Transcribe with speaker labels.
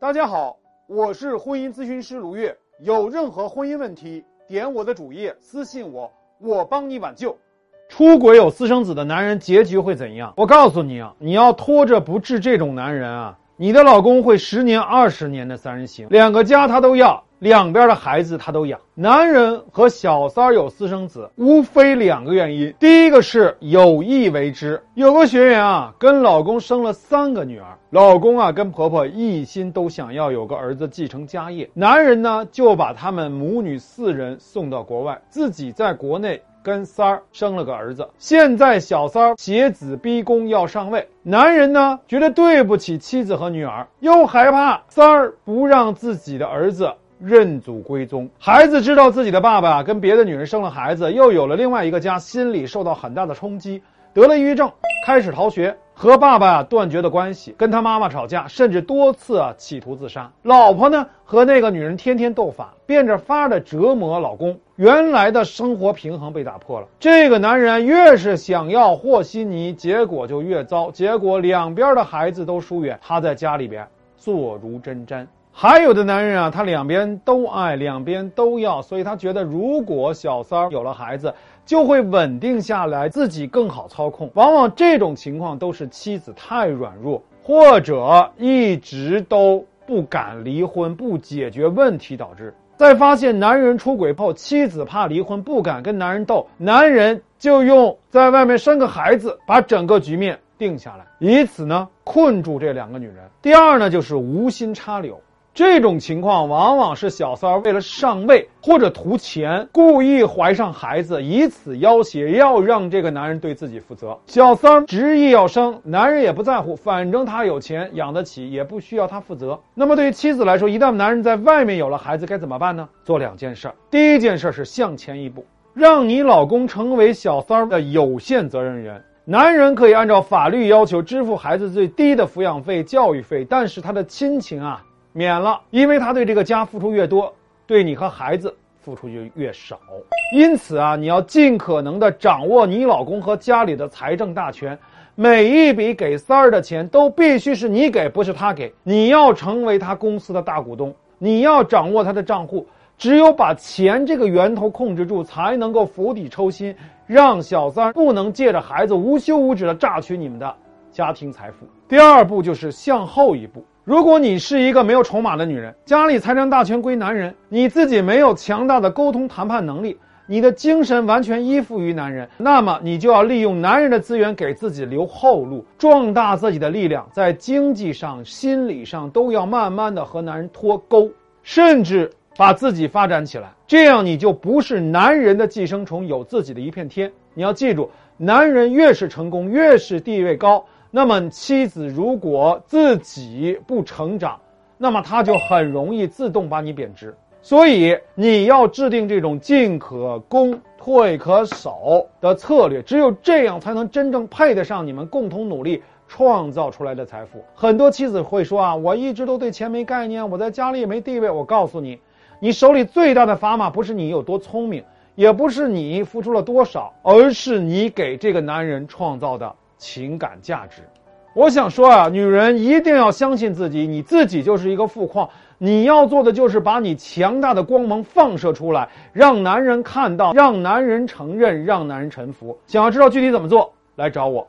Speaker 1: 大家好，我是婚姻咨询师卢月。有任何婚姻问题，点我的主页私信我，我帮你挽救。出轨有私生子的男人结局会怎样？我告诉你啊，你要拖着不治这种男人啊，你的老公会十年、二十年的三人行，两个家他都要。两边的孩子他都养。男人和小三儿有私生子，无非两个原因。第一个是有意为之。有个学员啊，跟老公生了三个女儿，老公啊跟婆婆一心都想要有个儿子继承家业。男人呢就把他们母女四人送到国外，自己在国内跟三儿生了个儿子。现在小三儿挟子逼宫要上位，男人呢觉得对不起妻子和女儿，又害怕三儿不让自己的儿子。认祖归宗，孩子知道自己的爸爸跟别的女人生了孩子，又有了另外一个家，心里受到很大的冲击，得了抑郁症，开始逃学，和爸爸啊断绝了关系，跟他妈妈吵架，甚至多次啊企图自杀。老婆呢，和那个女人天天斗法，变着法的折磨老公，原来的生活平衡被打破了。这个男人越是想要和稀泥，结果就越糟，结果两边的孩子都疏远，他在家里边坐如针毡。还有的男人啊，他两边都爱，两边都要，所以他觉得如果小三儿有了孩子，就会稳定下来，自己更好操控。往往这种情况都是妻子太软弱，或者一直都不敢离婚，不解决问题导致。在发现男人出轨后，妻子怕离婚，不敢跟男人斗，男人就用在外面生个孩子，把整个局面定下来，以此呢困住这两个女人。第二呢，就是无心插柳。这种情况往往是小三儿为了上位或者图钱，故意怀上孩子，以此要挟，要让这个男人对自己负责。小三执意要生，男人也不在乎，反正他有钱养得起，也不需要他负责。那么对于妻子来说，一旦男人在外面有了孩子，该怎么办呢？做两件事儿。第一件事是向前一步，让你老公成为小三儿的有限责任人。男人可以按照法律要求支付孩子最低的抚养费、教育费，但是他的亲情啊。免了，因为他对这个家付出越多，对你和孩子付出就越少。因此啊，你要尽可能的掌握你老公和家里的财政大权，每一笔给三儿的钱都必须是你给，不是他给。你要成为他公司的大股东，你要掌握他的账户。只有把钱这个源头控制住，才能够釜底抽薪，让小三儿不能借着孩子无休无止的榨取你们的家庭财富。第二步就是向后一步。如果你是一个没有筹码的女人，家里财产大权归男人，你自己没有强大的沟通谈判能力，你的精神完全依附于男人，那么你就要利用男人的资源给自己留后路，壮大自己的力量，在经济上、心理上都要慢慢的和男人脱钩，甚至把自己发展起来，这样你就不是男人的寄生虫，有自己的一片天。你要记住，男人越是成功，越是地位高。那么妻子如果自己不成长，那么他就很容易自动把你贬值。所以你要制定这种进可攻、退可守的策略，只有这样才能真正配得上你们共同努力创造出来的财富。很多妻子会说啊，我一直都对钱没概念，我在家里也没地位。我告诉你，你手里最大的砝码不是你有多聪明，也不是你付出了多少，而是你给这个男人创造的。情感价值，我想说啊，女人一定要相信自己，你自己就是一个富矿，你要做的就是把你强大的光芒放射出来，让男人看到，让男人承认，让男人臣服。想要知道具体怎么做，来找我。